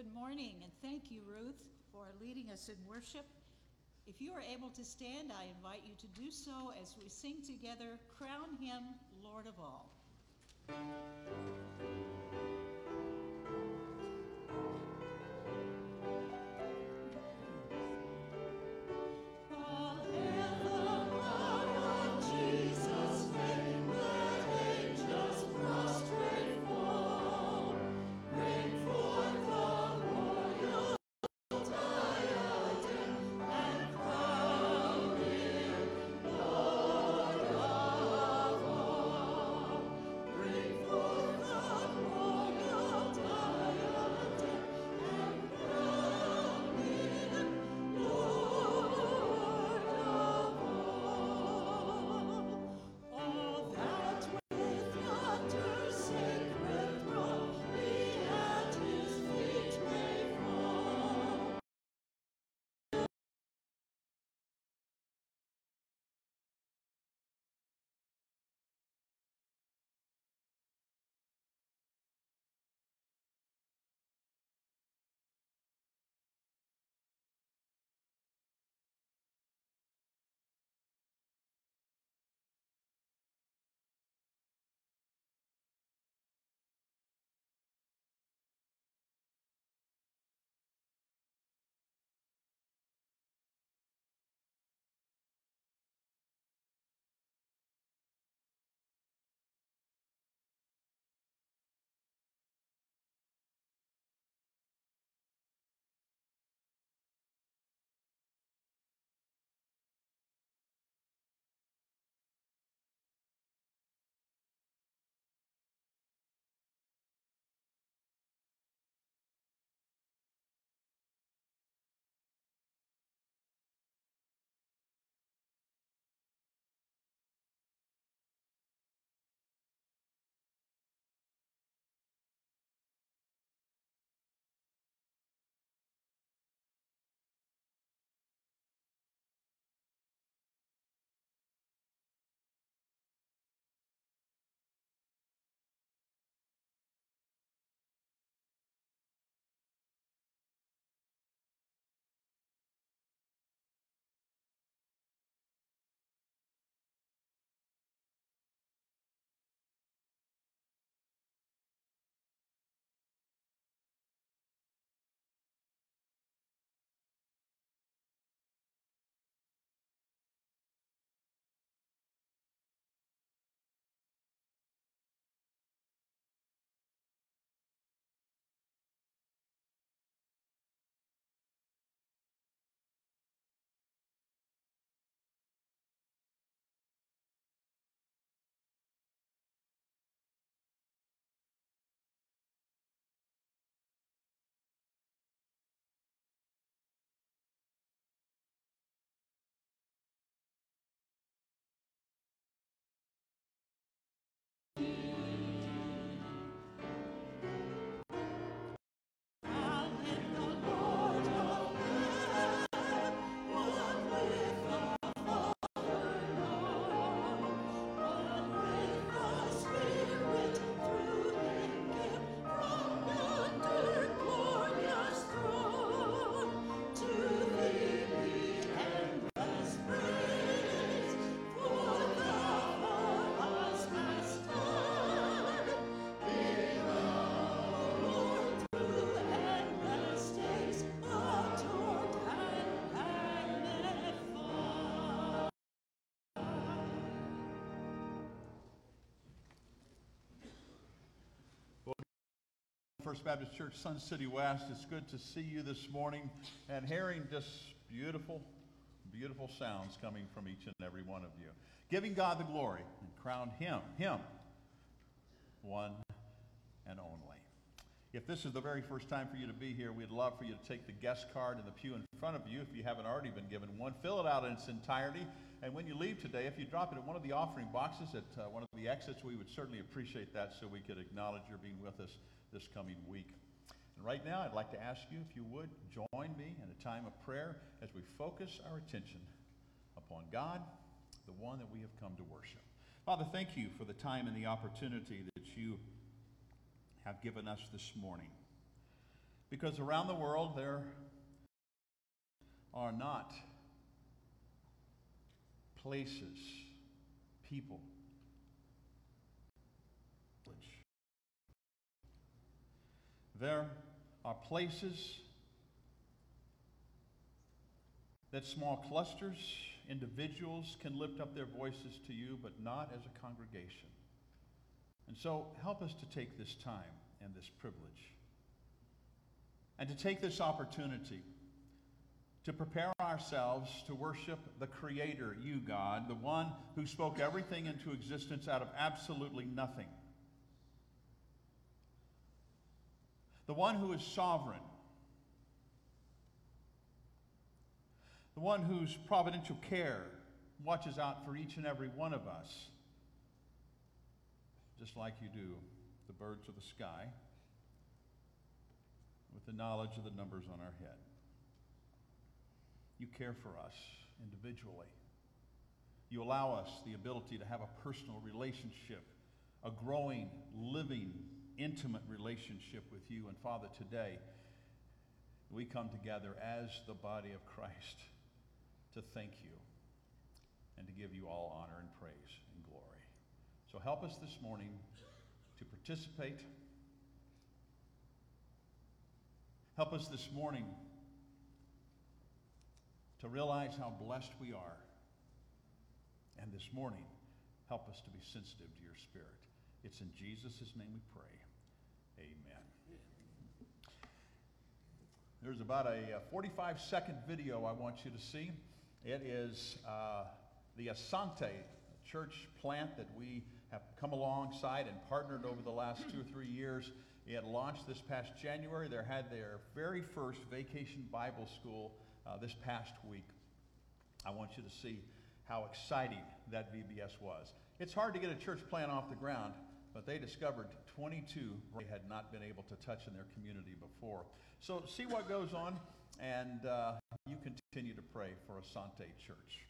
Good morning, and thank you, Ruth, for leading us in worship. If you are able to stand, I invite you to do so as we sing together, Crown Him Lord of All. First Baptist Church, Sun City West. It's good to see you this morning and hearing just beautiful, beautiful sounds coming from each and every one of you. Giving God the glory and crown Him, Him, one and only. If this is the very first time for you to be here, we'd love for you to take the guest card in the pew in front of you if you haven't already been given one. Fill it out in its entirety. And when you leave today, if you drop it in one of the offering boxes at uh, one of the exits, we would certainly appreciate that so we could acknowledge your being with us this coming week. And right now, I'd like to ask you if you would join me in a time of prayer as we focus our attention upon God, the one that we have come to worship. Father, thank you for the time and the opportunity that you have given us this morning. Because around the world there are not places, people, there are places that small clusters, individuals can lift up their voices to you, but not as a congregation. And so help us to take this time and this privilege and to take this opportunity to prepare ourselves to worship the Creator, you, God, the one who spoke everything into existence out of absolutely nothing, the one who is sovereign, the one whose providential care watches out for each and every one of us, just like you do the birds of the sky with the knowledge of the numbers on our head. You care for us individually. You allow us the ability to have a personal relationship, a growing, living, intimate relationship with you. And Father, today we come together as the body of Christ to thank you and to give you all honor and praise and glory. So help us this morning to participate. Help us this morning to realize how blessed we are. And this morning, help us to be sensitive to your spirit. It's in Jesus' name we pray. Amen. There's about a 45 second video I want you to see. It is uh, the Asante church plant that we have come alongside and partnered over the last two or three years. It launched this past January. They had their very first vacation Bible school uh, this past week. I want you to see how exciting that VBS was. It's hard to get a church plant off the ground, but they discovered 22 they had not been able to touch in their community before. So see what goes on, and uh, you continue to pray for Asante Church.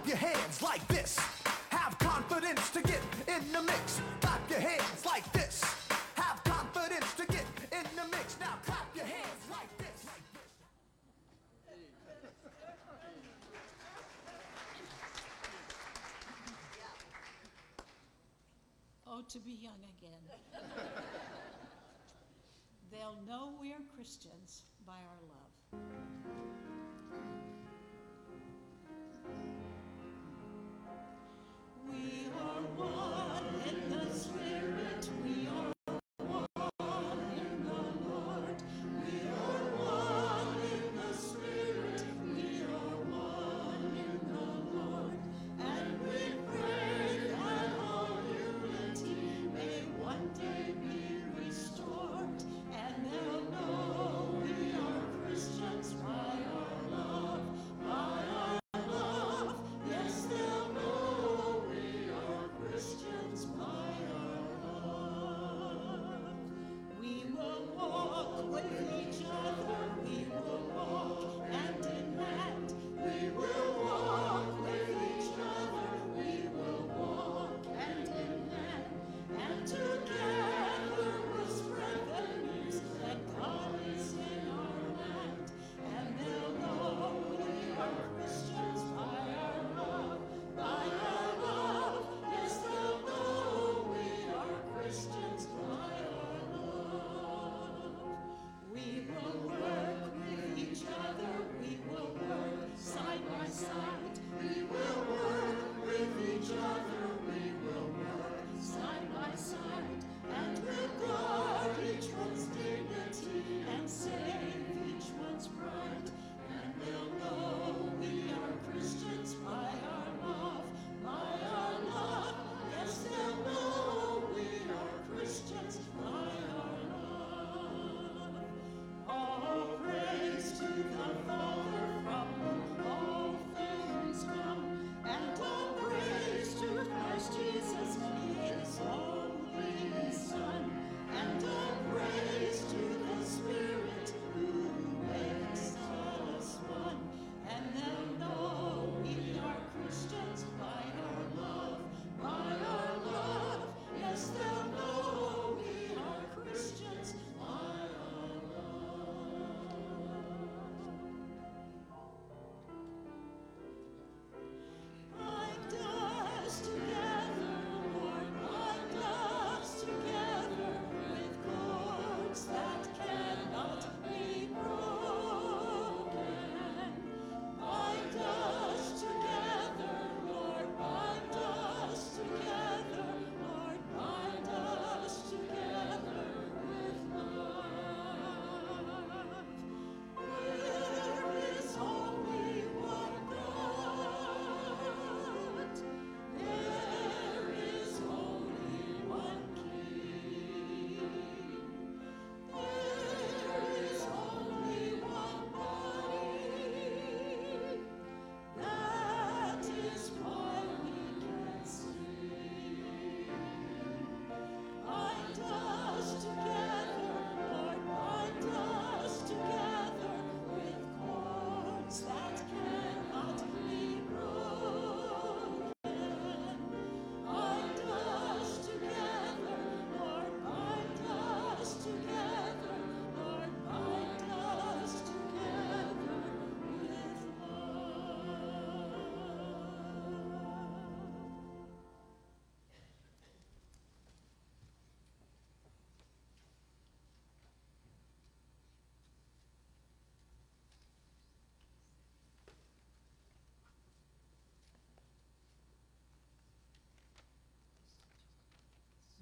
Clap your hands like this. Have confidence to get in the mix. Clap your hands like this. Have confidence to get in the mix. Now clap your hands like this. Like this. Oh, to be young again. They'll know we're Christians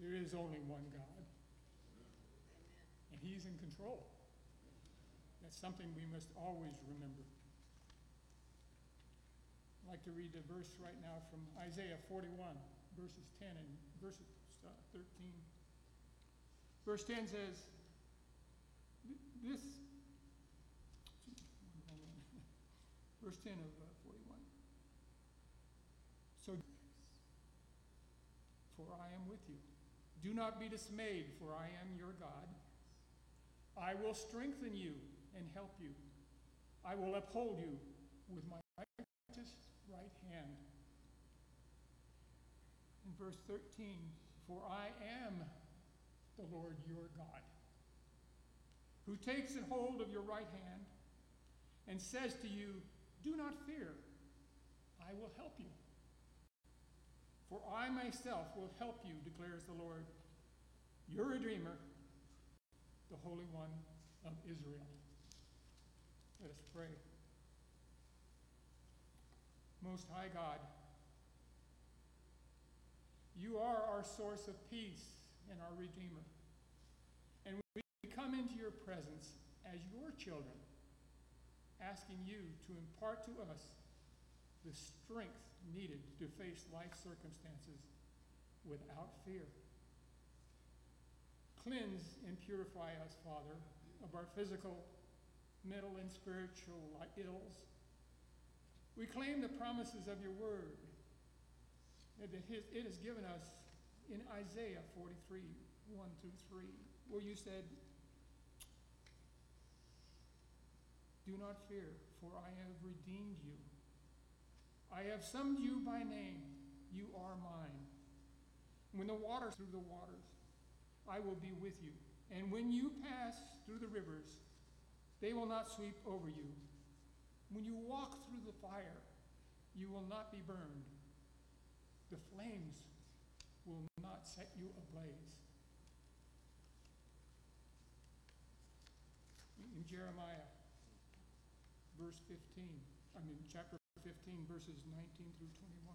There is only one God, and He's in control. That's something we must always remember. I'd like to read a verse right now from Isaiah 41, verses 10 and verses uh, 13. Verse 10 says, This, verse 10 of uh, 41. So, for I am with you. Do not be dismayed, for I am your God. I will strengthen you and help you. I will uphold you with my righteous right hand. In verse 13, for I am the Lord your God, who takes a hold of your right hand and says to you, Do not fear, I will help you. For I myself will help you, declares the Lord, your Redeemer, the Holy One of Israel. Let us pray. Most High God, you are our source of peace and our Redeemer. And we come into your presence as your children, asking you to impart to us the strength needed to face life circumstances without fear. Cleanse and purify us, Father, of our physical, mental, and spiritual ills. We claim the promises of your word that it has given us in Isaiah 43 1 through 3, where you said, Do not fear, for I have redeemed you. I have summed you by name. You are mine. When the waters through the waters, I will be with you. And when you pass through the rivers, they will not sweep over you. When you walk through the fire, you will not be burned. The flames will not set you ablaze. In Jeremiah, verse 15, I mean, chapter 15, verses 19 through 21.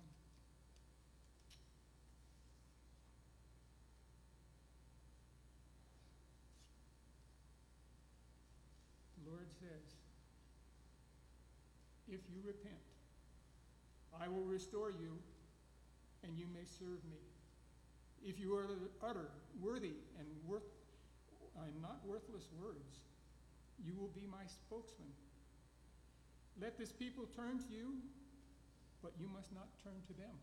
The Lord says, If you repent, I will restore you, and you may serve me. If you utter worthy and worth and not worthless words, you will be my spokesman. Let this people turn to you, but you must not turn to them.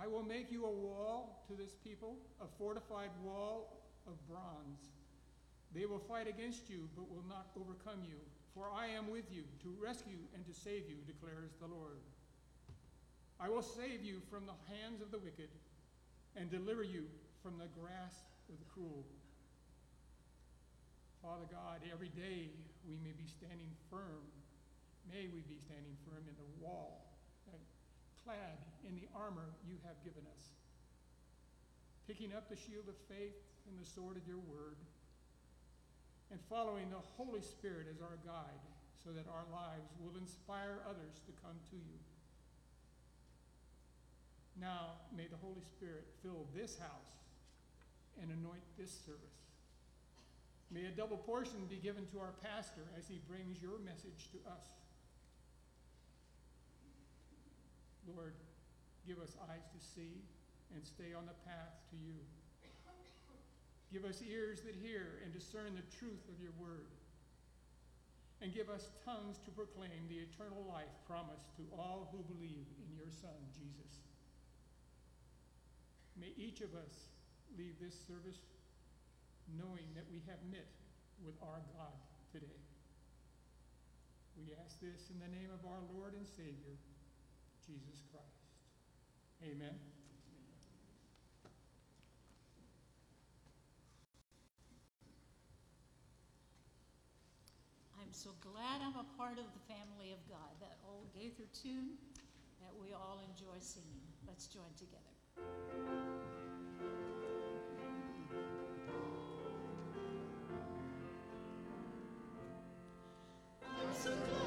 I will make you a wall to this people, a fortified wall of bronze. They will fight against you, but will not overcome you. For I am with you to rescue and to save you, declares the Lord. I will save you from the hands of the wicked and deliver you from the grasp of the cruel. Father God, every day we may be standing firm. May we be standing firm in the wall, clad in the armor you have given us, picking up the shield of faith and the sword of your word, and following the Holy Spirit as our guide, so that our lives will inspire others to come to you. Now, may the Holy Spirit fill this house and anoint this service. May a double portion be given to our pastor as he brings your message to us. Lord, give us eyes to see and stay on the path to you. Give us ears that hear and discern the truth of your word. And give us tongues to proclaim the eternal life promised to all who believe in your Son, Jesus. May each of us leave this service knowing that we have met with our God today. We ask this in the name of our Lord and Savior, Jesus Christ. Amen. I'm so glad I'm a part of the family of God. That old Gaither tune that we all enjoy singing. Let's join together. So glad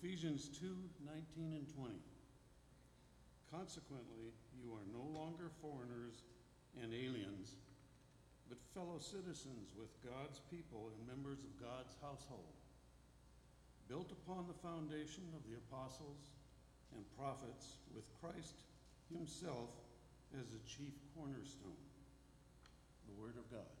Ephesians 2 19 and 20. Consequently, you are no longer foreigners and aliens, but fellow citizens with God's people and members of God's household, built upon the foundation of the apostles and prophets, with Christ Himself as the chief cornerstone. The Word of God.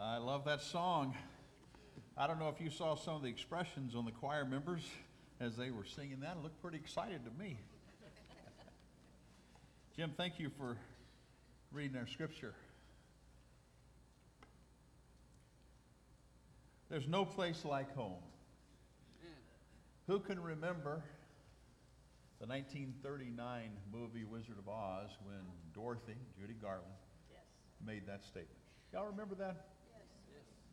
I love that song. I don't know if you saw some of the expressions on the choir members as they were singing that. It looked pretty excited to me. Jim, thank you for reading our scripture. There's no place like home. Who can remember the 1939 movie Wizard of Oz when Dorothy, Judy Garland, made that statement? Y'all remember that?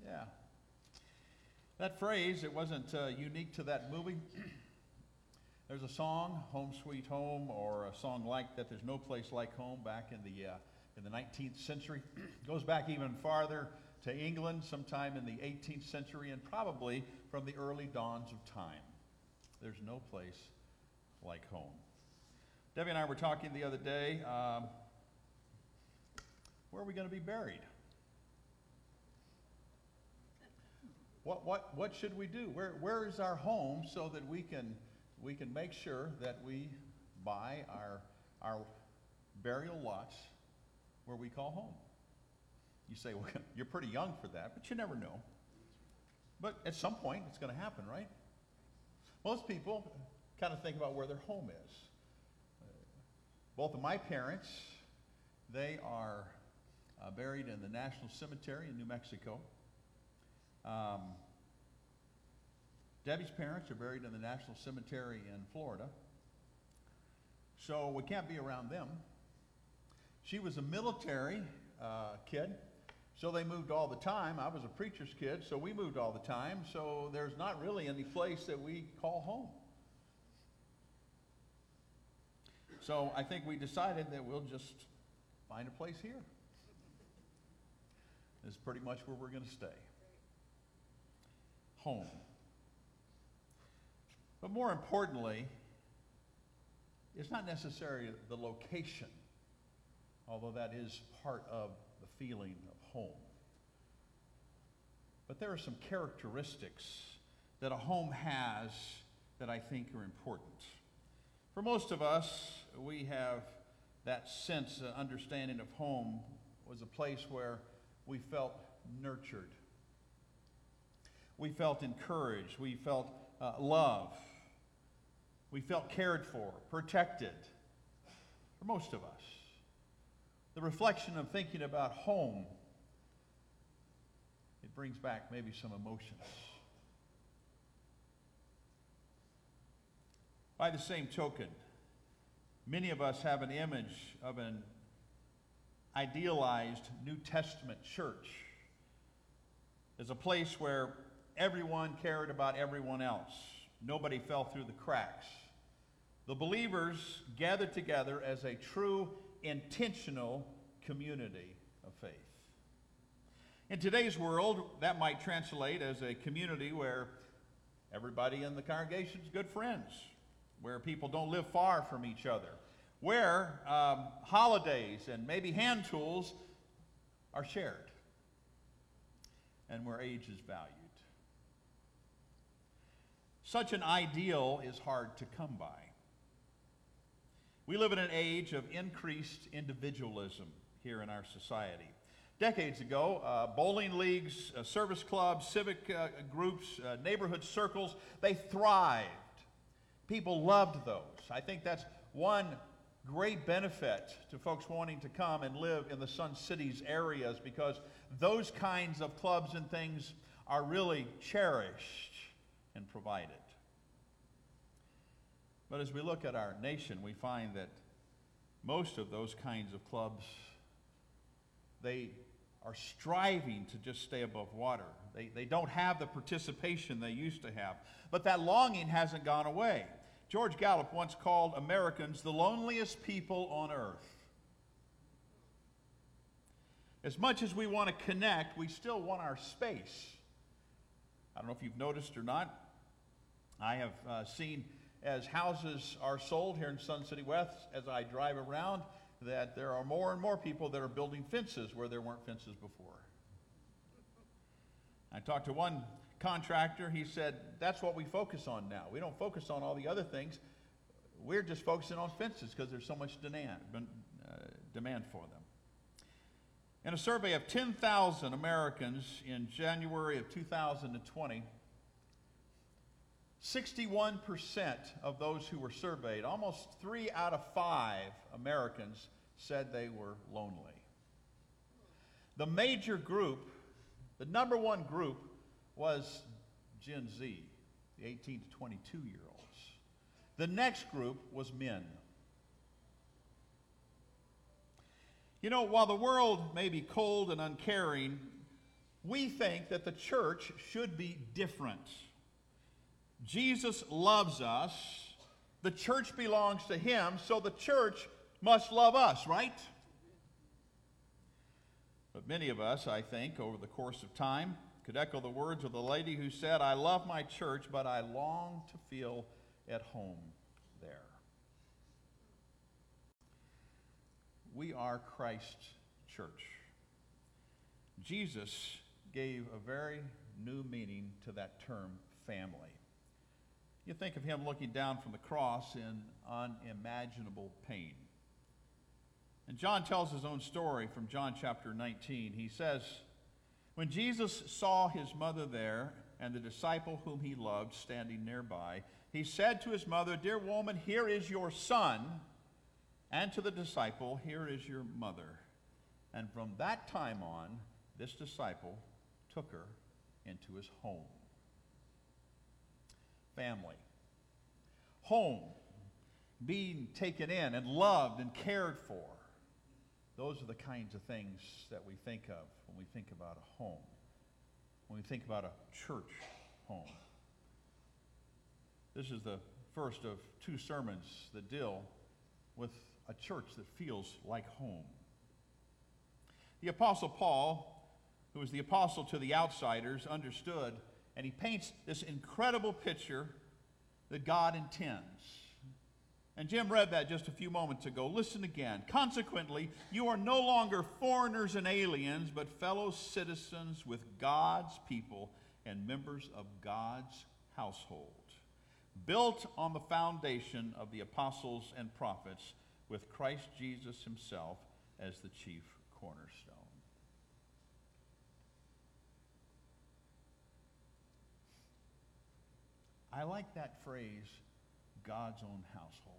Yeah. That phrase, it wasn't uh, unique to that movie. There's a song, Home Sweet Home, or a song like that, There's No Place Like Home, back in the, uh, in the 19th century. It goes back even farther to England, sometime in the 18th century, and probably from the early dawns of time. There's no place like home. Debbie and I were talking the other day. Um, where are we going to be buried? What, what, what should we do? Where, where is our home so that we can, we can make sure that we buy our, our burial lots where we call home? You say, well, you're pretty young for that, but you never know. But at some point, it's going to happen, right? Most people kind of think about where their home is. Both of my parents, they are uh, buried in the National Cemetery in New Mexico. Um, Debbie's parents are buried in the National Cemetery in Florida. So we can't be around them. She was a military uh, kid, so they moved all the time. I was a preacher's kid, so we moved all the time. So there's not really any place that we call home. So I think we decided that we'll just find a place here. This is pretty much where we're going to stay. Home. But more importantly, it's not necessarily the location, although that is part of the feeling of home. But there are some characteristics that a home has that I think are important. For most of us, we have that sense, uh, understanding of home was a place where we felt nurtured. We felt encouraged. We felt uh, love. We felt cared for, protected. For most of us. The reflection of thinking about home, it brings back maybe some emotions. By the same token, many of us have an image of an idealized New Testament church as a place where everyone cared about everyone else. Nobody fell through the cracks. The believers gathered together as a true, intentional community of faith. In today's world, that might translate as a community where everybody in the congregation is good friends, where people don't live far from each other, where um, holidays and maybe hand tools are shared, and where age is valued. Such an ideal is hard to come by. We live in an age of increased individualism here in our society. Decades ago, uh, bowling leagues, uh, service clubs, civic uh, groups, uh, neighborhood circles, they thrived. People loved those. I think that's one great benefit to folks wanting to come and live in the Sun Cities areas because those kinds of clubs and things are really cherished and provide it. But as we look at our nation, we find that most of those kinds of clubs, they are striving to just stay above water. They, they don't have the participation they used to have. But that longing hasn't gone away. George Gallup once called Americans the loneliest people on earth. As much as we want to connect, we still want our space. I don't know if you've noticed or not. I have uh, seen as houses are sold here in Sun City West, as I drive around, that there are more and more people that are building fences where there weren't fences before. I talked to one contractor, he said, that's what we focus on now. We don't focus on all the other things. We're just focusing on fences because there's so much demand, uh, demand for them. In a survey of 10,000 Americans in January of 2020, 61% of those who were surveyed, almost three out of five Americans, said they were lonely. The major group, the number one group, was Gen Z, the 18 to 22 year olds. The next group was men. You know, while the world may be cold and uncaring, we think that the church should be different. Jesus loves us. The church belongs to him, so the church must love us, right? But many of us, I think, over the course of time, could echo the words of the lady who said, I love my church, but I long to feel at home there. We are Christ's church. Jesus gave a very new meaning to that term family. You think of him looking down from the cross in unimaginable pain. And John tells his own story from John chapter 19. He says, When Jesus saw his mother there and the disciple whom he loved standing nearby, he said to his mother, Dear woman, here is your son. And to the disciple, Here is your mother. And from that time on, this disciple took her into his home. Family. Home. Being taken in and loved and cared for. Those are the kinds of things that we think of when we think about a home, when we think about a church home. This is the first of two sermons that deal with a church that feels like home. The Apostle Paul, who was the apostle to the outsiders, understood, and he paints this incredible picture that God intends. And Jim read that just a few moments ago. Listen again. Consequently, you are no longer foreigners and aliens, but fellow citizens with God's people and members of God's household, built on the foundation of the apostles and prophets, with Christ Jesus himself as the chief cornerstone. I like that phrase, God's own household.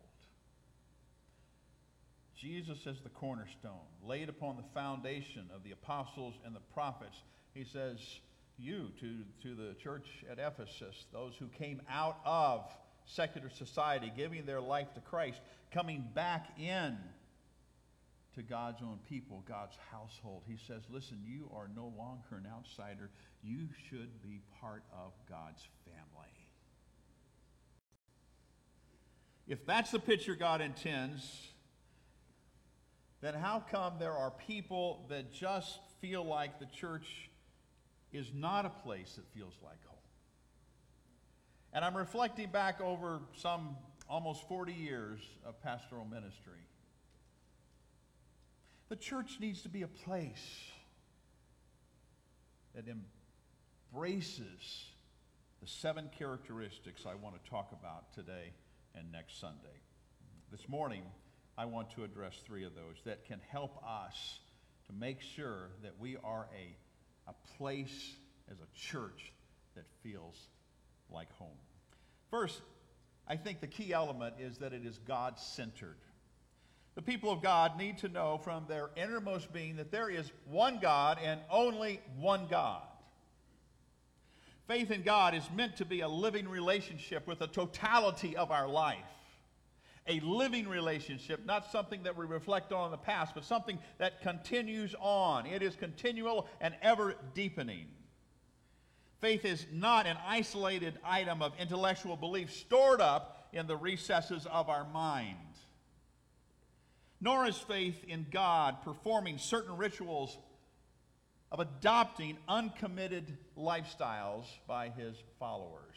Jesus as the cornerstone, laid upon the foundation of the apostles and the prophets. He says, You to, to the church at Ephesus, those who came out of secular society, giving their life to Christ, coming back in to God's own people, God's household. He says, Listen, you are no longer an outsider. You should be part of God's family. If that's the picture God intends, then how come there are people that just feel like the church is not a place that feels like home? And I'm reflecting back over some almost 40 years of pastoral ministry. The church needs to be a place that embraces the seven characteristics I want to talk about today and next Sunday. This morning, I want to address three of those that can help us to make sure that we are a, a place as a church that feels like home. First, I think the key element is that it is God centered. The people of God need to know from their innermost being that there is one God and only one God. Faith in God is meant to be a living relationship with the totality of our life. A living relationship, not something that we reflect on in the past, but something that continues on. It is continual and ever deepening. Faith is not an isolated item of intellectual belief stored up in the recesses of our mind. Nor is faith in God performing certain rituals of adopting uncommitted lifestyles by his followers.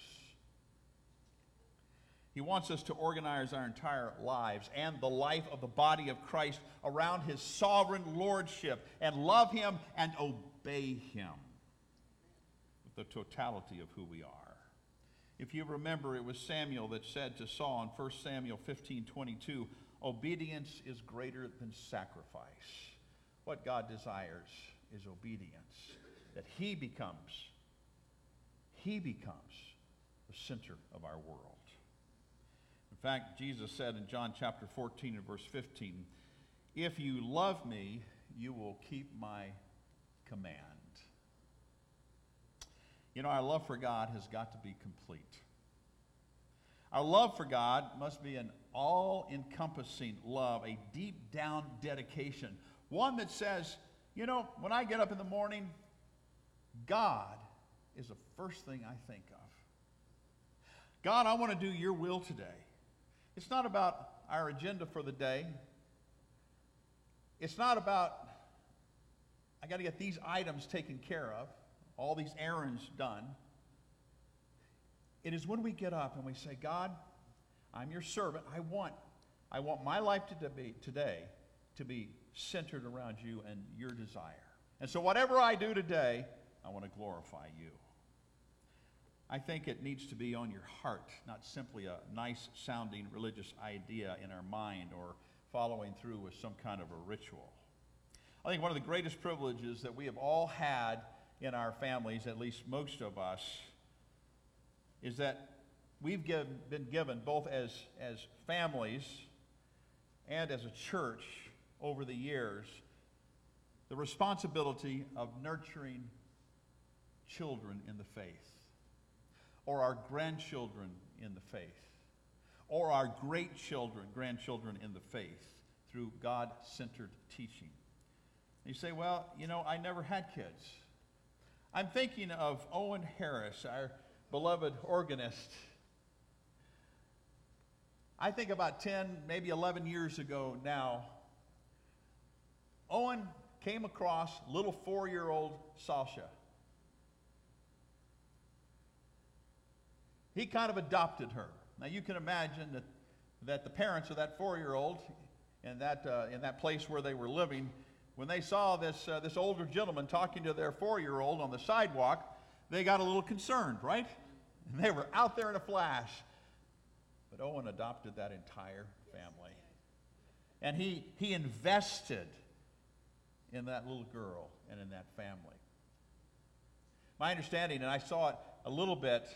He wants us to organize our entire lives and the life of the body of Christ around his sovereign lordship and love him and obey him with the totality of who we are. If you remember, it was Samuel that said to Saul in 1 Samuel 15 22, obedience is greater than sacrifice. what God desires is obedience, that He becomes, He becomes the center of our world. In fact, Jesus said in John chapter 14 and verse 15, If you love me, you will keep my command. You know, our love for God has got to be complete. Our love for God must be an all encompassing love, a deep down dedication, one that says, you know, when I get up in the morning, God is the first thing I think of. God, I want to do your will today. It's not about our agenda for the day. It's not about, I got to get these items taken care of, all these errands done. It is when we get up and we say, God, I'm your servant. I want, I want my life to be, today to be centered around you and your desire. And so, whatever I do today, I want to glorify you. I think it needs to be on your heart, not simply a nice sounding religious idea in our mind or following through with some kind of a ritual. I think one of the greatest privileges that we have all had in our families, at least most of us, is that we've give, been given, both as, as families and as a church over the years, the responsibility of nurturing children in the faith, or our grandchildren in the faith, or our great children, grandchildren in the faith through God centered teaching. And you say, well, you know, I never had kids. I'm thinking of Owen Harris, our beloved organist. I think about 10, maybe 11 years ago now, Owen came across little four year old Sasha. He kind of adopted her. Now you can imagine that, that the parents of that four year old in that, uh, in that place where they were living, when they saw this, uh, this older gentleman talking to their four year old on the sidewalk, they got a little concerned, right? And they were out there in a flash. But Owen adopted that entire family. And he, he invested in that little girl and in that family. My understanding, and I saw it a little bit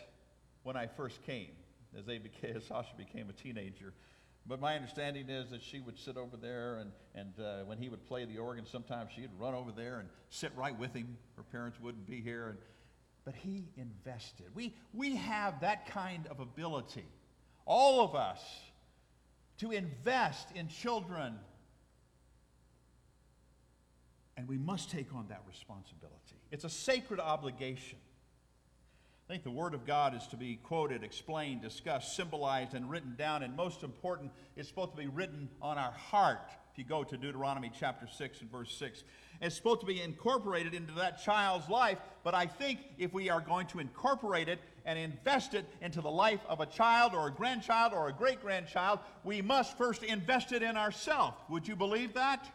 when I first came, as, they became, as Sasha became a teenager. But my understanding is that she would sit over there, and, and uh, when he would play the organ, sometimes she'd run over there and sit right with him. Her parents wouldn't be here. And, but he invested. We, we have that kind of ability, all of us, to invest in children and we must take on that responsibility. It's a sacred obligation. I think the Word of God is to be quoted, explained, discussed, symbolized, and written down. And most important, it's supposed to be written on our heart. If you go to Deuteronomy chapter 6 and verse 6, it's supposed to be incorporated into that child's life. But I think if we are going to incorporate it and invest it into the life of a child or a grandchild or a great grandchild, we must first invest it in ourselves. Would you believe that?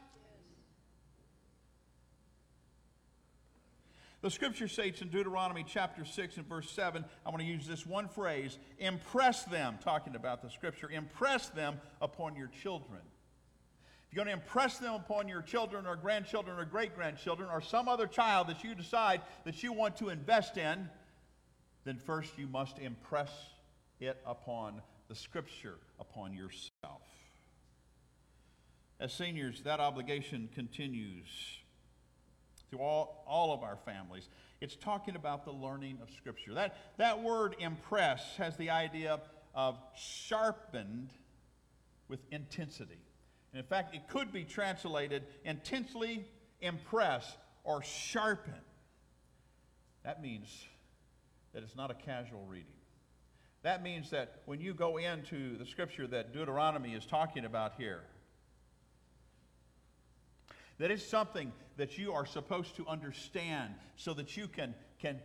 The scripture states in Deuteronomy chapter 6 and verse 7, I want to use this one phrase impress them, talking about the scripture, impress them upon your children. If you're going to impress them upon your children or grandchildren or great grandchildren or some other child that you decide that you want to invest in, then first you must impress it upon the scripture, upon yourself. As seniors, that obligation continues to all, all of our families. It's talking about the learning of Scripture. That, that word impress has the idea of sharpened with intensity. And in fact, it could be translated intensely impress or sharpen. That means that it's not a casual reading. That means that when you go into the scripture that Deuteronomy is talking about here, that it's something that you are supposed to understand so that you can, can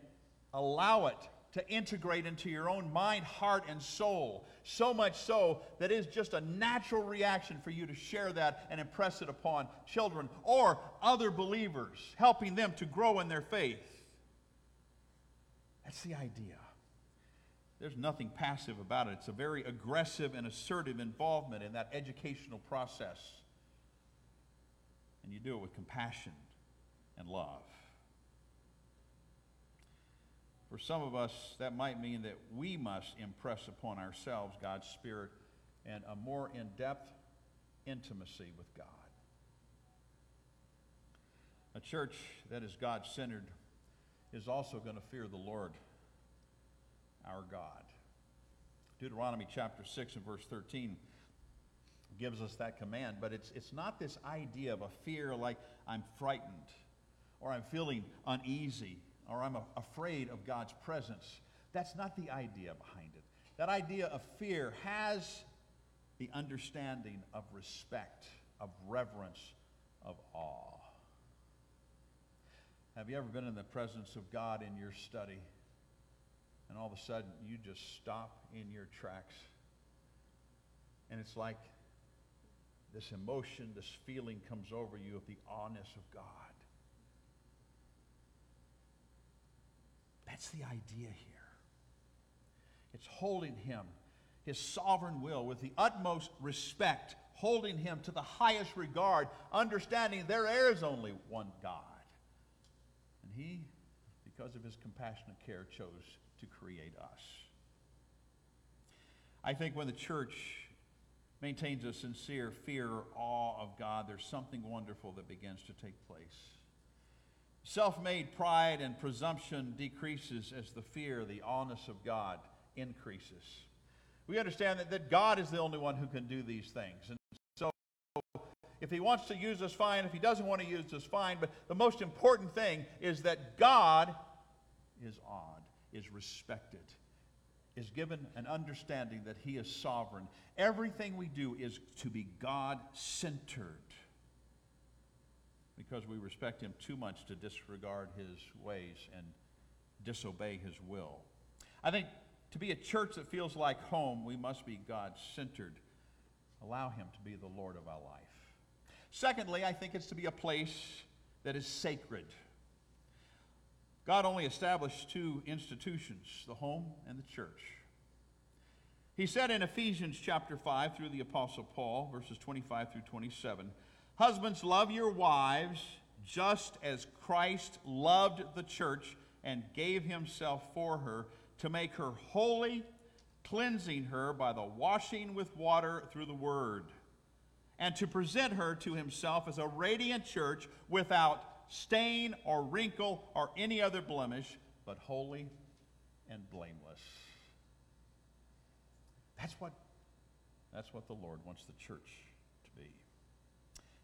allow it to integrate into your own mind, heart, and soul. So much so that it is just a natural reaction for you to share that and impress it upon children or other believers, helping them to grow in their faith. That's the idea. There's nothing passive about it. It's a very aggressive and assertive involvement in that educational process. And you do it with compassion and love. For some of us, that might mean that we must impress upon ourselves God's Spirit and a more in depth intimacy with God. A church that is God centered is also going to fear the Lord our God. Deuteronomy chapter 6 and verse 13 gives us that command, but it's, it's not this idea of a fear like I'm frightened or I'm feeling uneasy or I'm a, afraid of God's presence. That's not the idea behind it. That idea of fear has the understanding of respect, of reverence, of awe. Have you ever been in the presence of God in your study and all of a sudden you just stop in your tracks? And it's like this emotion, this feeling comes over you of the awness of God. That's the idea here. It's holding him, his sovereign will, with the utmost respect, holding him to the highest regard, understanding there is only one God. And he, because of his compassionate care, chose to create us. I think when the church maintains a sincere fear or awe of God, there's something wonderful that begins to take place. Self made pride and presumption decreases as the fear, the awness of God increases. We understand that, that God is the only one who can do these things. And so, if He wants to use us, fine. If He doesn't want to use us, fine. But the most important thing is that God is awed, is respected, is given an understanding that He is sovereign. Everything we do is to be God centered because we respect him too much to disregard his ways and disobey his will. I think to be a church that feels like home, we must be God centered. Allow him to be the Lord of our life. Secondly, I think it's to be a place that is sacred. God only established two institutions the home and the church. He said in Ephesians chapter 5 through the Apostle Paul, verses 25 through 27, Husbands, love your wives just as Christ loved the church and gave himself for her to make her holy, cleansing her by the washing with water through the word, and to present her to himself as a radiant church without stain or wrinkle or any other blemish, but holy and blameless. That's what, that's what the Lord wants the church to be.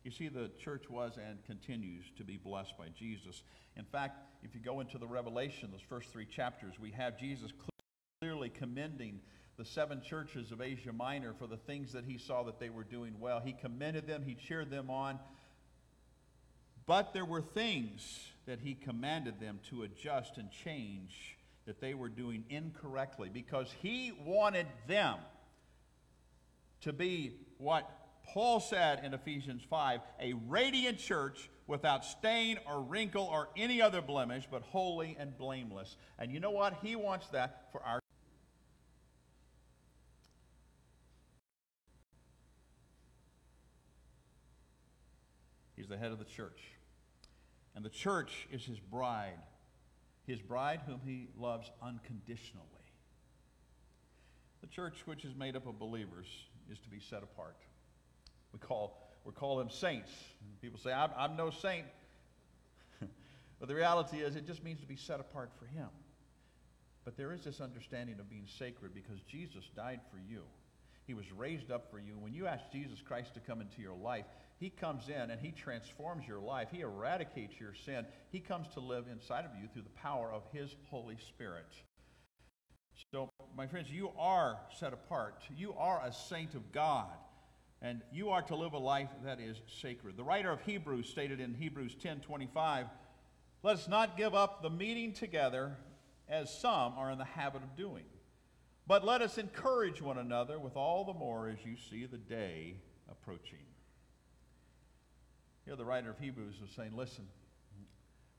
You see, the church was and continues to be blessed by Jesus. In fact, if you go into the Revelation, those first three chapters, we have Jesus clearly commending the seven churches of Asia Minor for the things that he saw that they were doing well. He commended them, he cheered them on. But there were things that he commanded them to adjust and change that they were doing incorrectly because he wanted them to be what Paul said in Ephesians 5 a radiant church without stain or wrinkle or any other blemish, but holy and blameless. And you know what? He wants that for our. He's the head of the church. And the church is his bride, his bride whom he loves unconditionally. The church, which is made up of believers, is to be set apart. We call, we call them saints. People say, I'm, I'm no saint. but the reality is, it just means to be set apart for Him. But there is this understanding of being sacred because Jesus died for you. He was raised up for you. When you ask Jesus Christ to come into your life, He comes in and He transforms your life. He eradicates your sin. He comes to live inside of you through the power of His Holy Spirit. So, my friends, you are set apart. You are a saint of God. And you are to live a life that is sacred. The writer of Hebrews stated in Hebrews 10:25, "Let us not give up the meeting together as some are in the habit of doing, but let us encourage one another with all the more as you see the day approaching." Here the writer of Hebrews is saying, "Listen,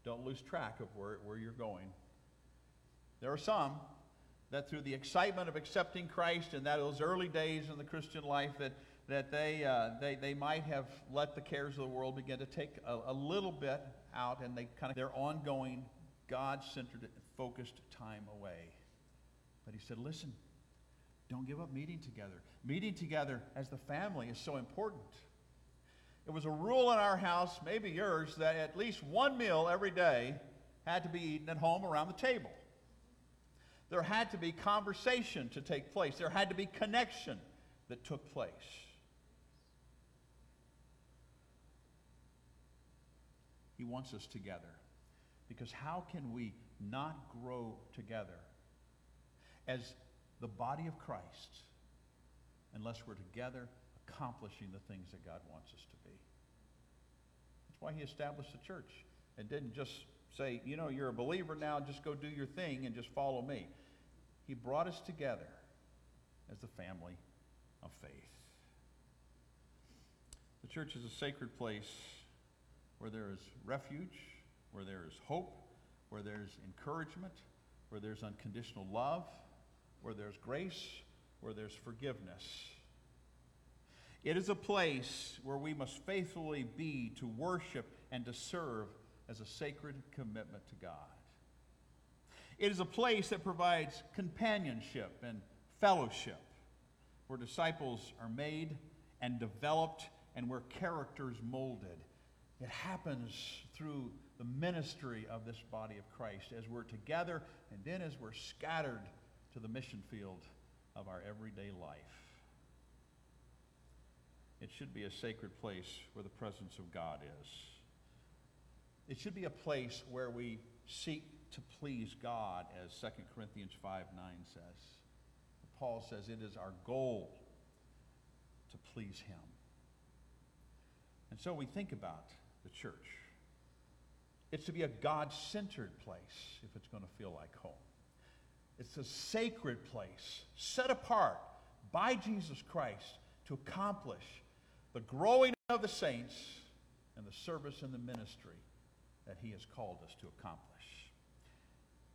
don't lose track of where, where you're going. There are some that through the excitement of accepting Christ and that those early days in the Christian life that that they, uh, they, they might have let the cares of the world begin to take a, a little bit out and they kind of their ongoing God-centered, focused time away. But he said, listen, don't give up meeting together. Meeting together as the family is so important. It was a rule in our house, maybe yours, that at least one meal every day had to be eaten at home around the table. There had to be conversation to take place. There had to be connection that took place. He wants us together. Because how can we not grow together as the body of Christ unless we're together accomplishing the things that God wants us to why he established the church and didn't just say, you know, you're a believer now, just go do your thing and just follow me. He brought us together as the family of faith. The church is a sacred place where there is refuge, where there is hope, where there's encouragement, where there's unconditional love, where there's grace, where there's forgiveness. It is a place where we must faithfully be to worship and to serve as a sacred commitment to God. It is a place that provides companionship and fellowship, where disciples are made and developed and where characters molded. It happens through the ministry of this body of Christ as we're together and then as we're scattered to the mission field of our everyday life. It should be a sacred place where the presence of God is. It should be a place where we seek to please God, as 2 Corinthians 5 9 says. Paul says it is our goal to please Him. And so we think about the church. It's to be a God centered place if it's going to feel like home. It's a sacred place set apart by Jesus Christ to accomplish the growing of the saints and the service and the ministry that he has called us to accomplish.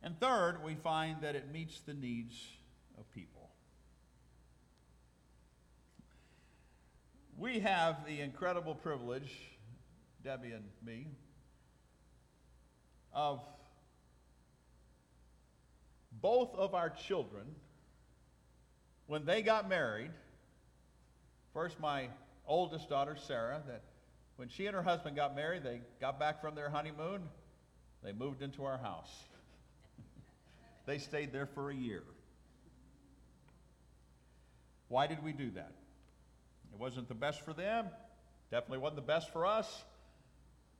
And third, we find that it meets the needs of people. We have the incredible privilege, Debbie and me, of both of our children, when they got married, first my oldest daughter, Sarah, that when she and her husband got married, they got back from their honeymoon, they moved into our house. they stayed there for a year. Why did we do that? It wasn't the best for them, definitely wasn't the best for us,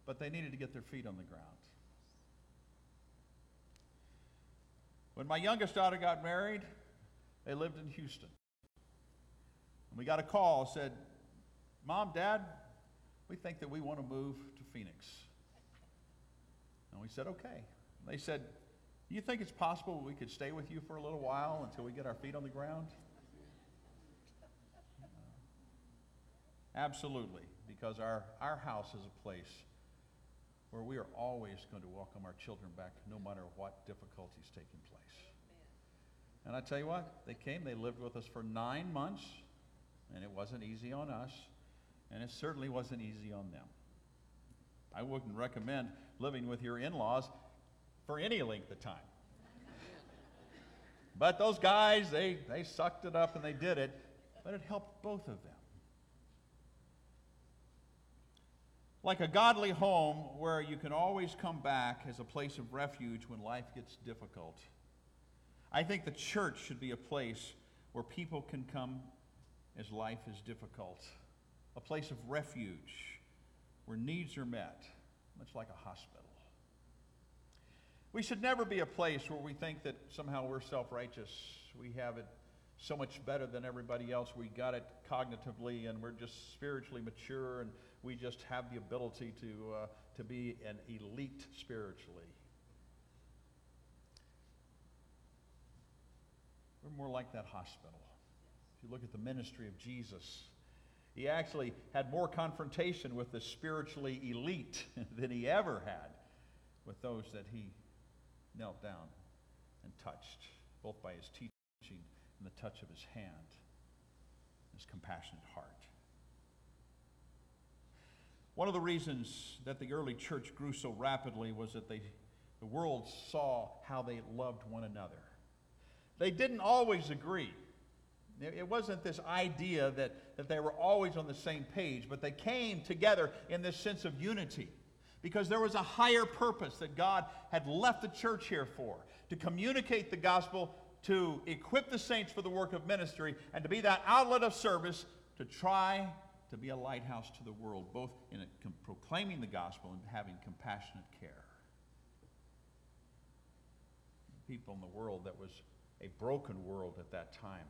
but they needed to get their feet on the ground. When my youngest daughter got married, they lived in Houston. And we got a call, said, Mom, Dad, we think that we want to move to Phoenix. And we said, okay. They said, do you think it's possible we could stay with you for a little while until we get our feet on the ground? Uh, absolutely, because our, our house is a place where we are always going to welcome our children back no matter what difficulties taking place. And I tell you what, they came, they lived with us for nine months, and it wasn't easy on us, and it certainly wasn't easy on them. I wouldn't recommend living with your in laws for any length of time. But those guys, they, they sucked it up and they did it, but it helped both of them. Like a godly home where you can always come back as a place of refuge when life gets difficult. I think the church should be a place where people can come as life is difficult, a place of refuge where needs are met, much like a hospital. We should never be a place where we think that somehow we're self righteous. We have it so much better than everybody else. We got it cognitively and we're just spiritually mature and we just have the ability to, uh, to be an elite spiritually. We're more like that hospital. If you look at the ministry of Jesus, he actually had more confrontation with the spiritually elite than he ever had with those that he knelt down and touched, both by his teaching and the touch of his hand, his compassionate heart. One of the reasons that the early church grew so rapidly was that they, the world saw how they loved one another. They didn't always agree. It wasn't this idea that, that they were always on the same page, but they came together in this sense of unity because there was a higher purpose that God had left the church here for to communicate the gospel, to equip the saints for the work of ministry, and to be that outlet of service to try to be a lighthouse to the world, both in proclaiming the gospel and having compassionate care. People in the world that was a broken world at that time.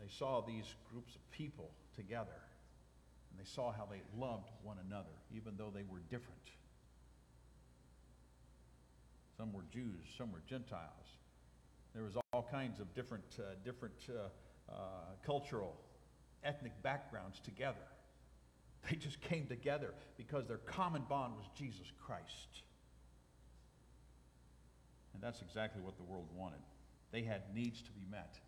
They saw these groups of people together, and they saw how they loved one another, even though they were different. Some were Jews, some were Gentiles. There was all kinds of different, uh, different uh, uh, cultural, ethnic backgrounds together. They just came together because their common bond was Jesus Christ. And that's exactly what the world wanted. They had needs to be met.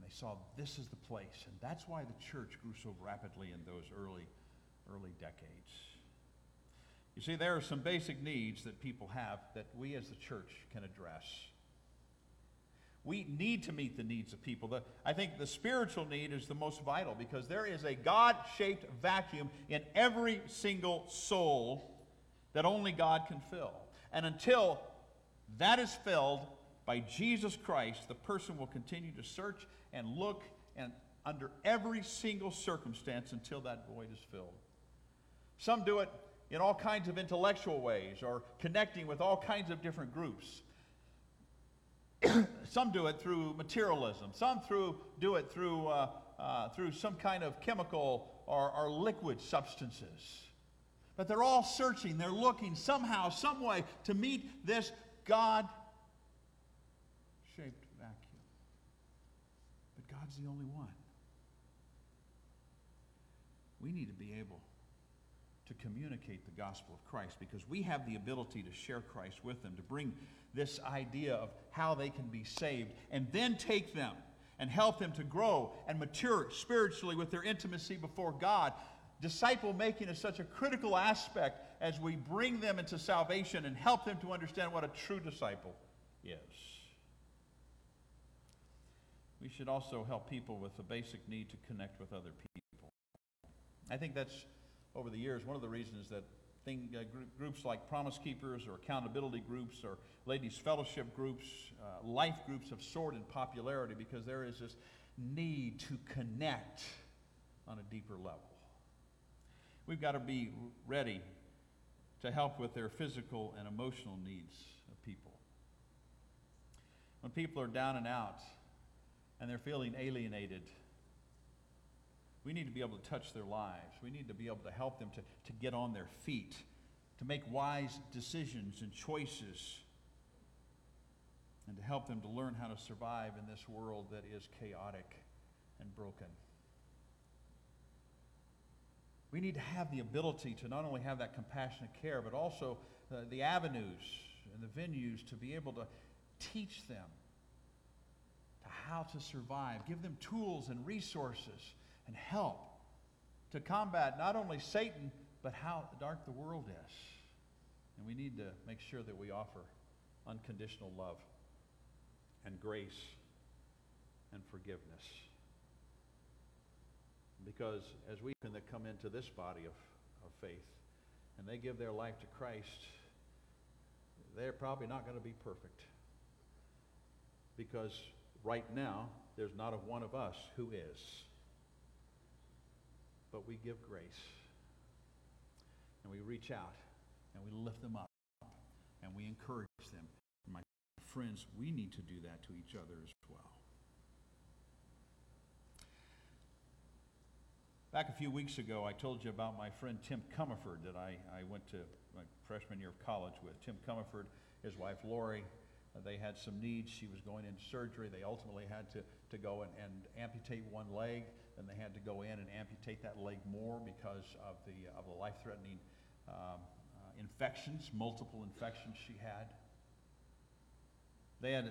And they saw this is the place. And that's why the church grew so rapidly in those early, early decades. You see, there are some basic needs that people have that we as the church can address. We need to meet the needs of people. The, I think the spiritual need is the most vital because there is a God shaped vacuum in every single soul that only God can fill. And until that is filled by Jesus Christ, the person will continue to search and look and under every single circumstance until that void is filled. Some do it in all kinds of intellectual ways or connecting with all kinds of different groups. some do it through materialism. Some through, do it through, uh, uh, through some kind of chemical or, or liquid substances. But they're all searching, they're looking somehow, some way to meet this God shaped vacuum. But God's the only one. We need to be able to communicate the gospel of Christ because we have the ability to share Christ with them, to bring this idea of how they can be saved, and then take them and help them to grow and mature spiritually with their intimacy before God. Disciple making is such a critical aspect as we bring them into salvation and help them to understand what a true disciple is. We should also help people with the basic need to connect with other people. I think that's over the years one of the reasons that thing, uh, gr- groups like Promise Keepers or accountability groups or ladies' fellowship groups, uh, life groups have soared in popularity because there is this need to connect on a deeper level. We've got to be ready to help with their physical and emotional needs of people. When people are down and out and they're feeling alienated, we need to be able to touch their lives. We need to be able to help them to, to get on their feet, to make wise decisions and choices, and to help them to learn how to survive in this world that is chaotic and broken. We need to have the ability to not only have that compassionate care, but also uh, the avenues and the venues to be able to teach them how to survive, give them tools and resources and help to combat not only Satan, but how dark the world is. And we need to make sure that we offer unconditional love and grace and forgiveness. Because as we that come into this body of, of faith and they give their life to Christ, they're probably not going to be perfect. Because right now, there's not a one of us who is. But we give grace. And we reach out and we lift them up and we encourage them. My friends, we need to do that to each other as well. Back a few weeks ago, I told you about my friend Tim Comerford that I, I went to my freshman year of college with. Tim Comerford, his wife Lori, they had some needs. She was going into surgery. They ultimately had to, to go and, and amputate one leg. Then they had to go in and amputate that leg more because of the, of the life threatening um, uh, infections, multiple infections she had. they had uh,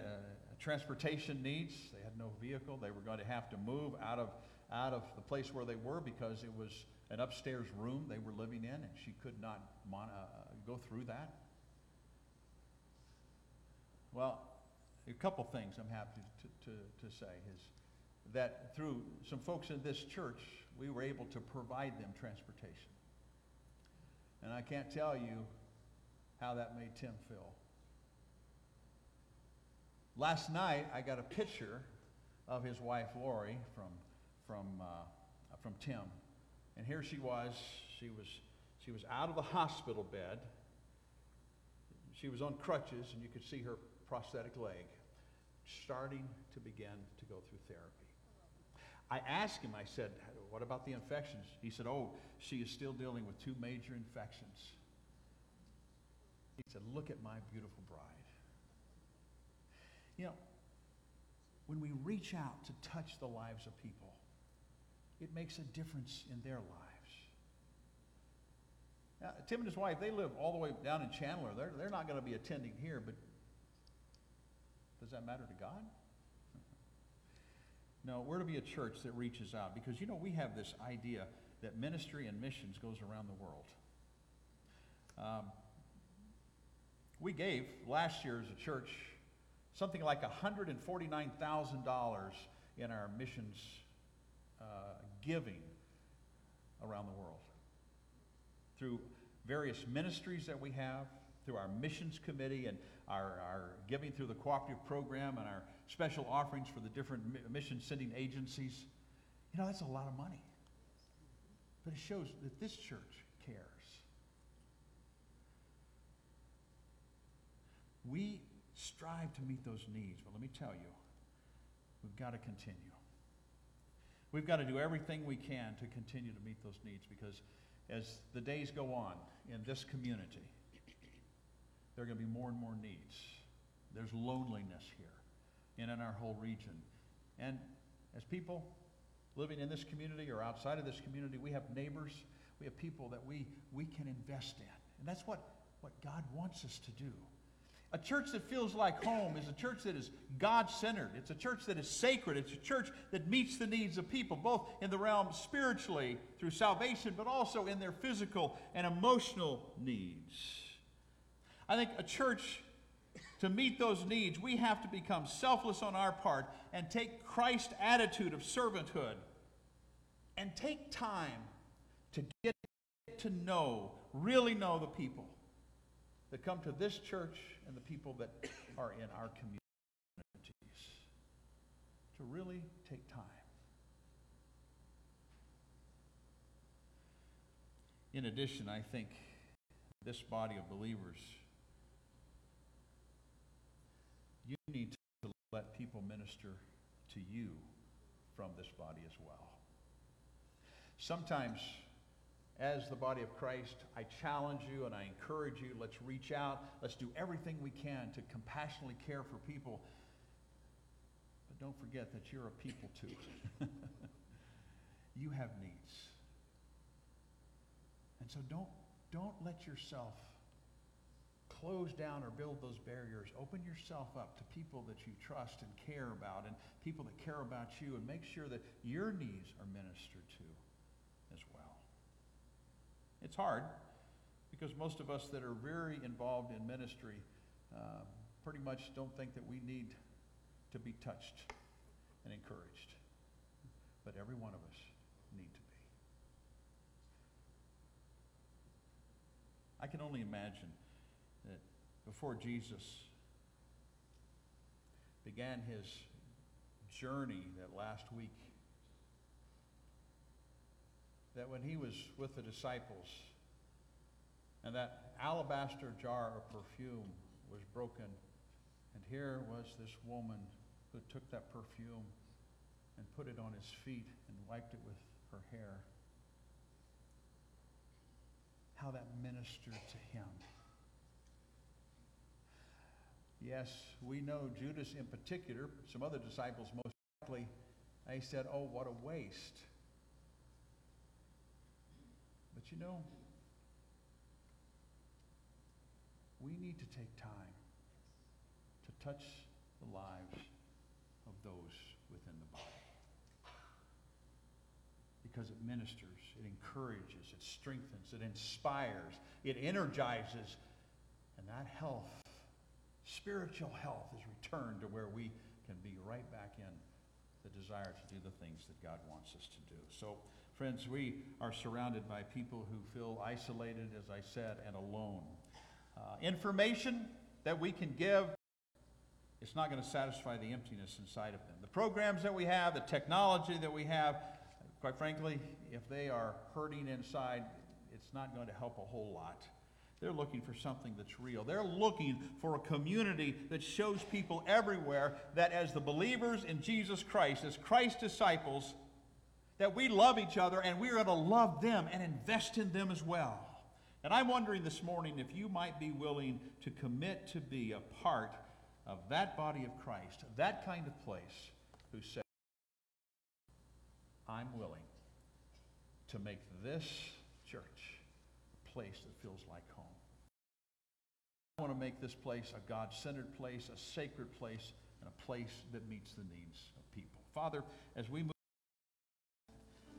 transportation needs. They had no vehicle. They were going to have to move out of, out of the place where they were because it was an upstairs room they were living in, and she could not mon- uh, go through that. Well, a couple things I'm happy to, to, to say is that through some folks in this church, we were able to provide them transportation. And I can't tell you how that made Tim feel. Last night, I got a picture of his wife Lori from, from, uh, from Tim. And here she was. She was, she was out of the hospital bed. She was on crutches, and you could see her prosthetic leg starting to begin to go through therapy. I asked him, I said, What about the infections? He said, Oh, she is still dealing with two major infections. He said, Look at my beautiful bride. You know, when we reach out to touch the lives of people, it makes a difference in their lives. Now, Tim and his wife, they live all the way down in Chandler. They're, they're not going to be attending here, but does that matter to God? No, we're to be a church that reaches out because, you know, we have this idea that ministry and missions goes around the world. Um, we gave last year as a church something like $149,000 in our missions uh, giving around the world through various ministries that we have, through our missions committee and our, our giving through the cooperative program and our special offerings for the different mission sending agencies. You know, that's a lot of money. But it shows that this church cares. We strive to meet those needs, but let me tell you, we've got to continue. We've got to do everything we can to continue to meet those needs because as the days go on in this community, there are going to be more and more needs. There's loneliness here and in our whole region. And as people living in this community or outside of this community, we have neighbors, we have people that we, we can invest in. And that's what, what God wants us to do. A church that feels like home is a church that is God centered. It's a church that is sacred. It's a church that meets the needs of people, both in the realm spiritually through salvation, but also in their physical and emotional needs. I think a church, to meet those needs, we have to become selfless on our part and take Christ's attitude of servanthood and take time to get to know, really know the people that come to this church and the people that are in our communities. To really take time. In addition, I think this body of believers, you need to let people minister to you from this body as well. Sometimes as the body of Christ, I challenge you and I encourage you. Let's reach out. Let's do everything we can to compassionately care for people. But don't forget that you're a people too. you have needs. And so don't, don't let yourself close down or build those barriers. Open yourself up to people that you trust and care about and people that care about you and make sure that your needs are ministered to as well. It's hard because most of us that are very involved in ministry uh, pretty much don't think that we need to be touched and encouraged. But every one of us need to be. I can only imagine before Jesus began his journey that last week that when he was with the disciples and that alabaster jar of perfume was broken, and here was this woman who took that perfume and put it on his feet and wiped it with her hair. How that ministered to him. Yes, we know Judas in particular, some other disciples most likely, they said, Oh, what a waste. But you know, we need to take time to touch the lives of those within the body. Because it ministers, it encourages, it strengthens, it inspires, it energizes, and that health, spiritual health, is returned to where we can be right back in the desire to do the things that God wants us to do. So, friends, we are surrounded by people who feel isolated, as I said, and alone. Uh, information that we can give, it's not going to satisfy the emptiness inside of them. The programs that we have, the technology that we have, quite frankly, if they are hurting inside, it's not going to help a whole lot. They're looking for something that's real. They're looking for a community that shows people everywhere that as the believers in Jesus Christ, as Christ's disciples, that we love each other and we're going to love them and invest in them as well. And I'm wondering this morning if you might be willing to commit to be a part of that body of Christ, that kind of place, who says, I'm willing to make this church a place that feels like home. I want to make this place a God centered place, a sacred place, and a place that meets the needs of people. Father, as we move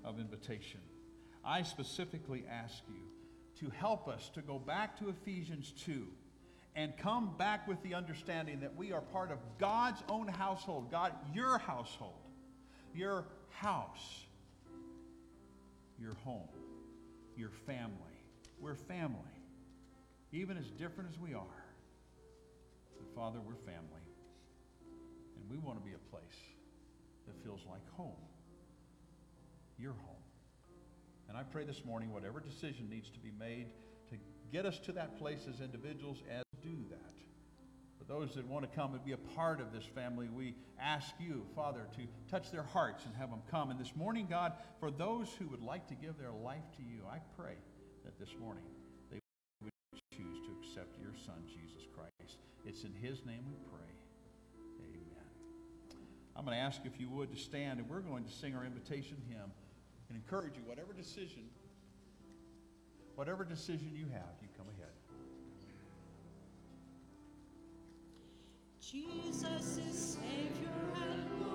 of invitation, I specifically ask you to help us to go back to Ephesians 2 and come back with the understanding that we are part of God's own household. God, your household, your house, your home, your family. We're family, even as different as we are. But Father, we're family. And we want to be a place that feels like home, your home. And I pray this morning, whatever decision needs to be made to get us to that place as individuals, as do that. For those that want to come and be a part of this family, we ask you, Father, to touch their hearts and have them come. And this morning, God, for those who would like to give their life to you, I pray that this morning choose to accept your Son, Jesus Christ. It's in his name we pray. Amen. I'm going to ask if you would to stand, and we're going to sing our invitation hymn and encourage you, whatever decision, whatever decision you have, you come ahead. Jesus is Savior and Lord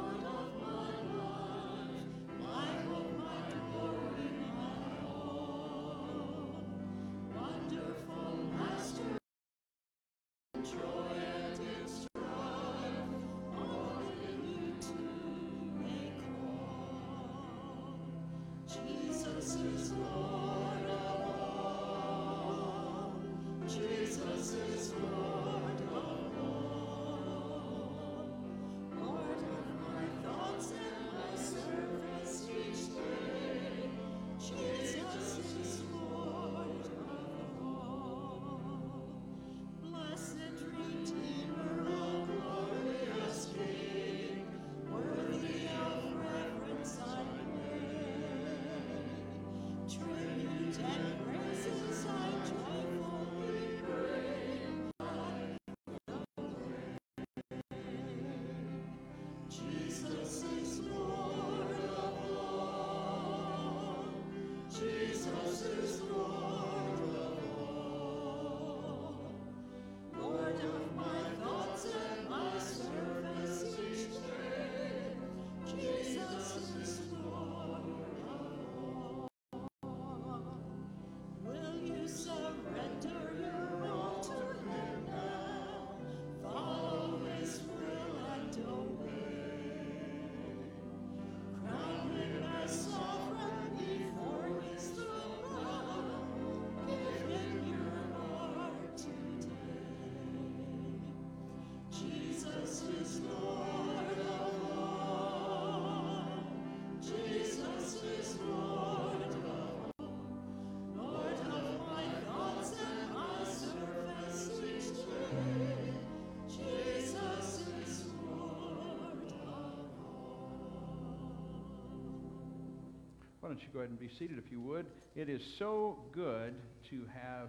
don't you go ahead and be seated if you would? It is so good to have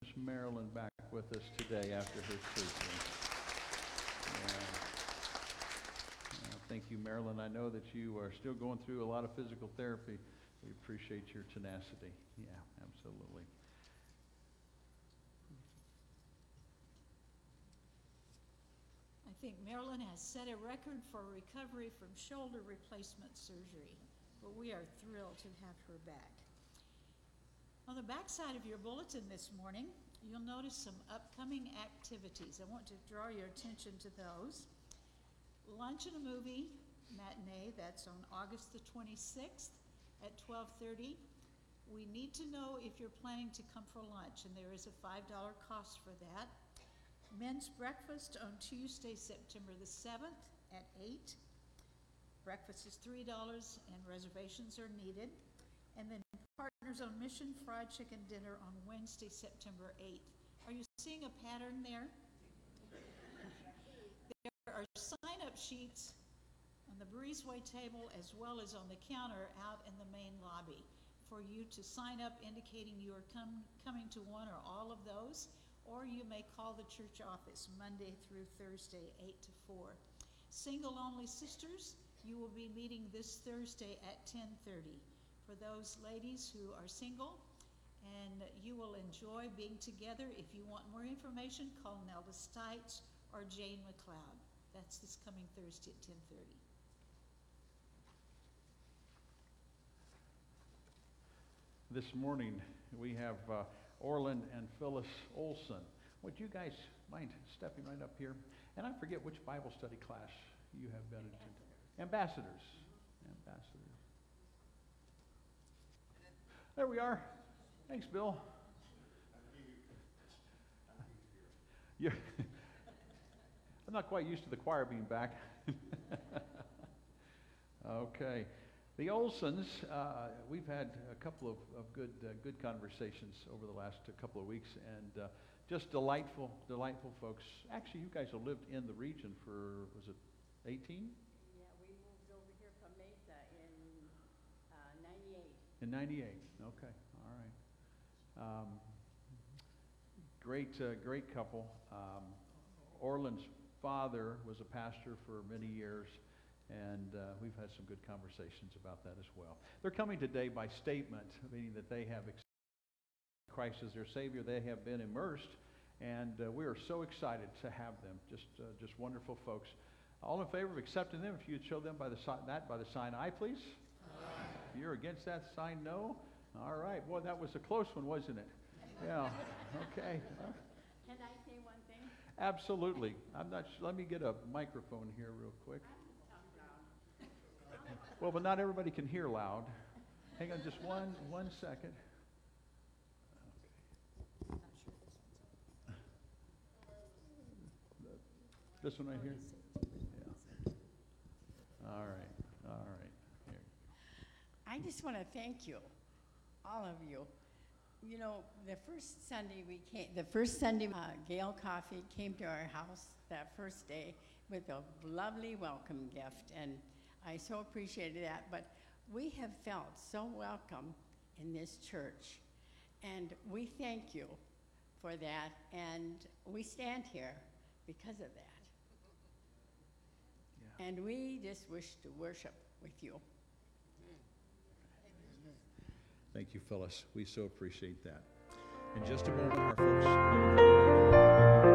Miss Marilyn back with us today after her surgery. Thank you, Marilyn. I know that you are still going through a lot of physical therapy. We appreciate your tenacity. Yeah, absolutely. I think Marilyn has set a record for recovery from shoulder replacement surgery, but we are thrilled to have her back. On the backside of your bulletin this morning, you'll notice some upcoming activities. I want to draw your attention to those. Lunch and a movie matinee, that's on August the 26th at 12:30. We need to know if you're planning to come for lunch, and there is a $5 cost for that. Men's breakfast on Tuesday, September the 7th at 8. Breakfast is $3 and reservations are needed. And then Partners on Mission Fried Chicken Dinner on Wednesday, September 8th. Are you seeing a pattern there? There are sign-up sheets on the breezeway table as well as on the counter out in the main lobby for you to sign up indicating you are come, coming to one or all of those, or you may call the church office Monday through Thursday, 8 to 4. Single-only sisters, you will be meeting this Thursday at 10:30. For those ladies who are single, and you will enjoy being together. If you want more information, call Nelda Stites or Jane McLeod. That's this coming Thursday at 10:30. This morning, we have uh, Orland and Phyllis Olson. Would you guys mind stepping right up here? And I forget which Bible study class you have been in. Ambassadors. Ambassadors. There we are. Thanks, Bill. I'm not quite used to the choir being back. okay. The Olsons, uh, we've had a couple of, of good, uh, good conversations over the last couple of weeks, and uh, just delightful, delightful folks. Actually, you guys have lived in the region for, was it 18? Yeah, we moved over here from Mesa in uh, 98. In 98, okay, all right. Um, great, uh, great couple. Um, Orland's father was a pastor for many years, and uh, we've had some good conversations about that as well. They're coming today by statement, meaning that they have accepted Christ as their Savior. They have been immersed, and uh, we are so excited to have them. Just, uh, just wonderful folks. All in favor of accepting them, if you'd show them by the si- that by the sign "I," please. You're against that, sign no. All right. Boy, that was a close one, wasn't it? Yeah. Okay. Can I say one thing? Absolutely. I'm not. Sh- let me get a microphone here real quick. Well, but not everybody can hear loud. Hang on, just one one second. Sure this. This one right here. Yeah. All right. All right. Here. I just want to thank you, all of you. You know, the first Sunday we came, the first Sunday, uh, Gail Coffey came to our house that first day with a lovely welcome gift, and I so appreciated that. But we have felt so welcome in this church, and we thank you for that, and we stand here because of that. Yeah. And we just wish to worship with you. Thank you, Phyllis. We so appreciate that. In just a moment, our folks.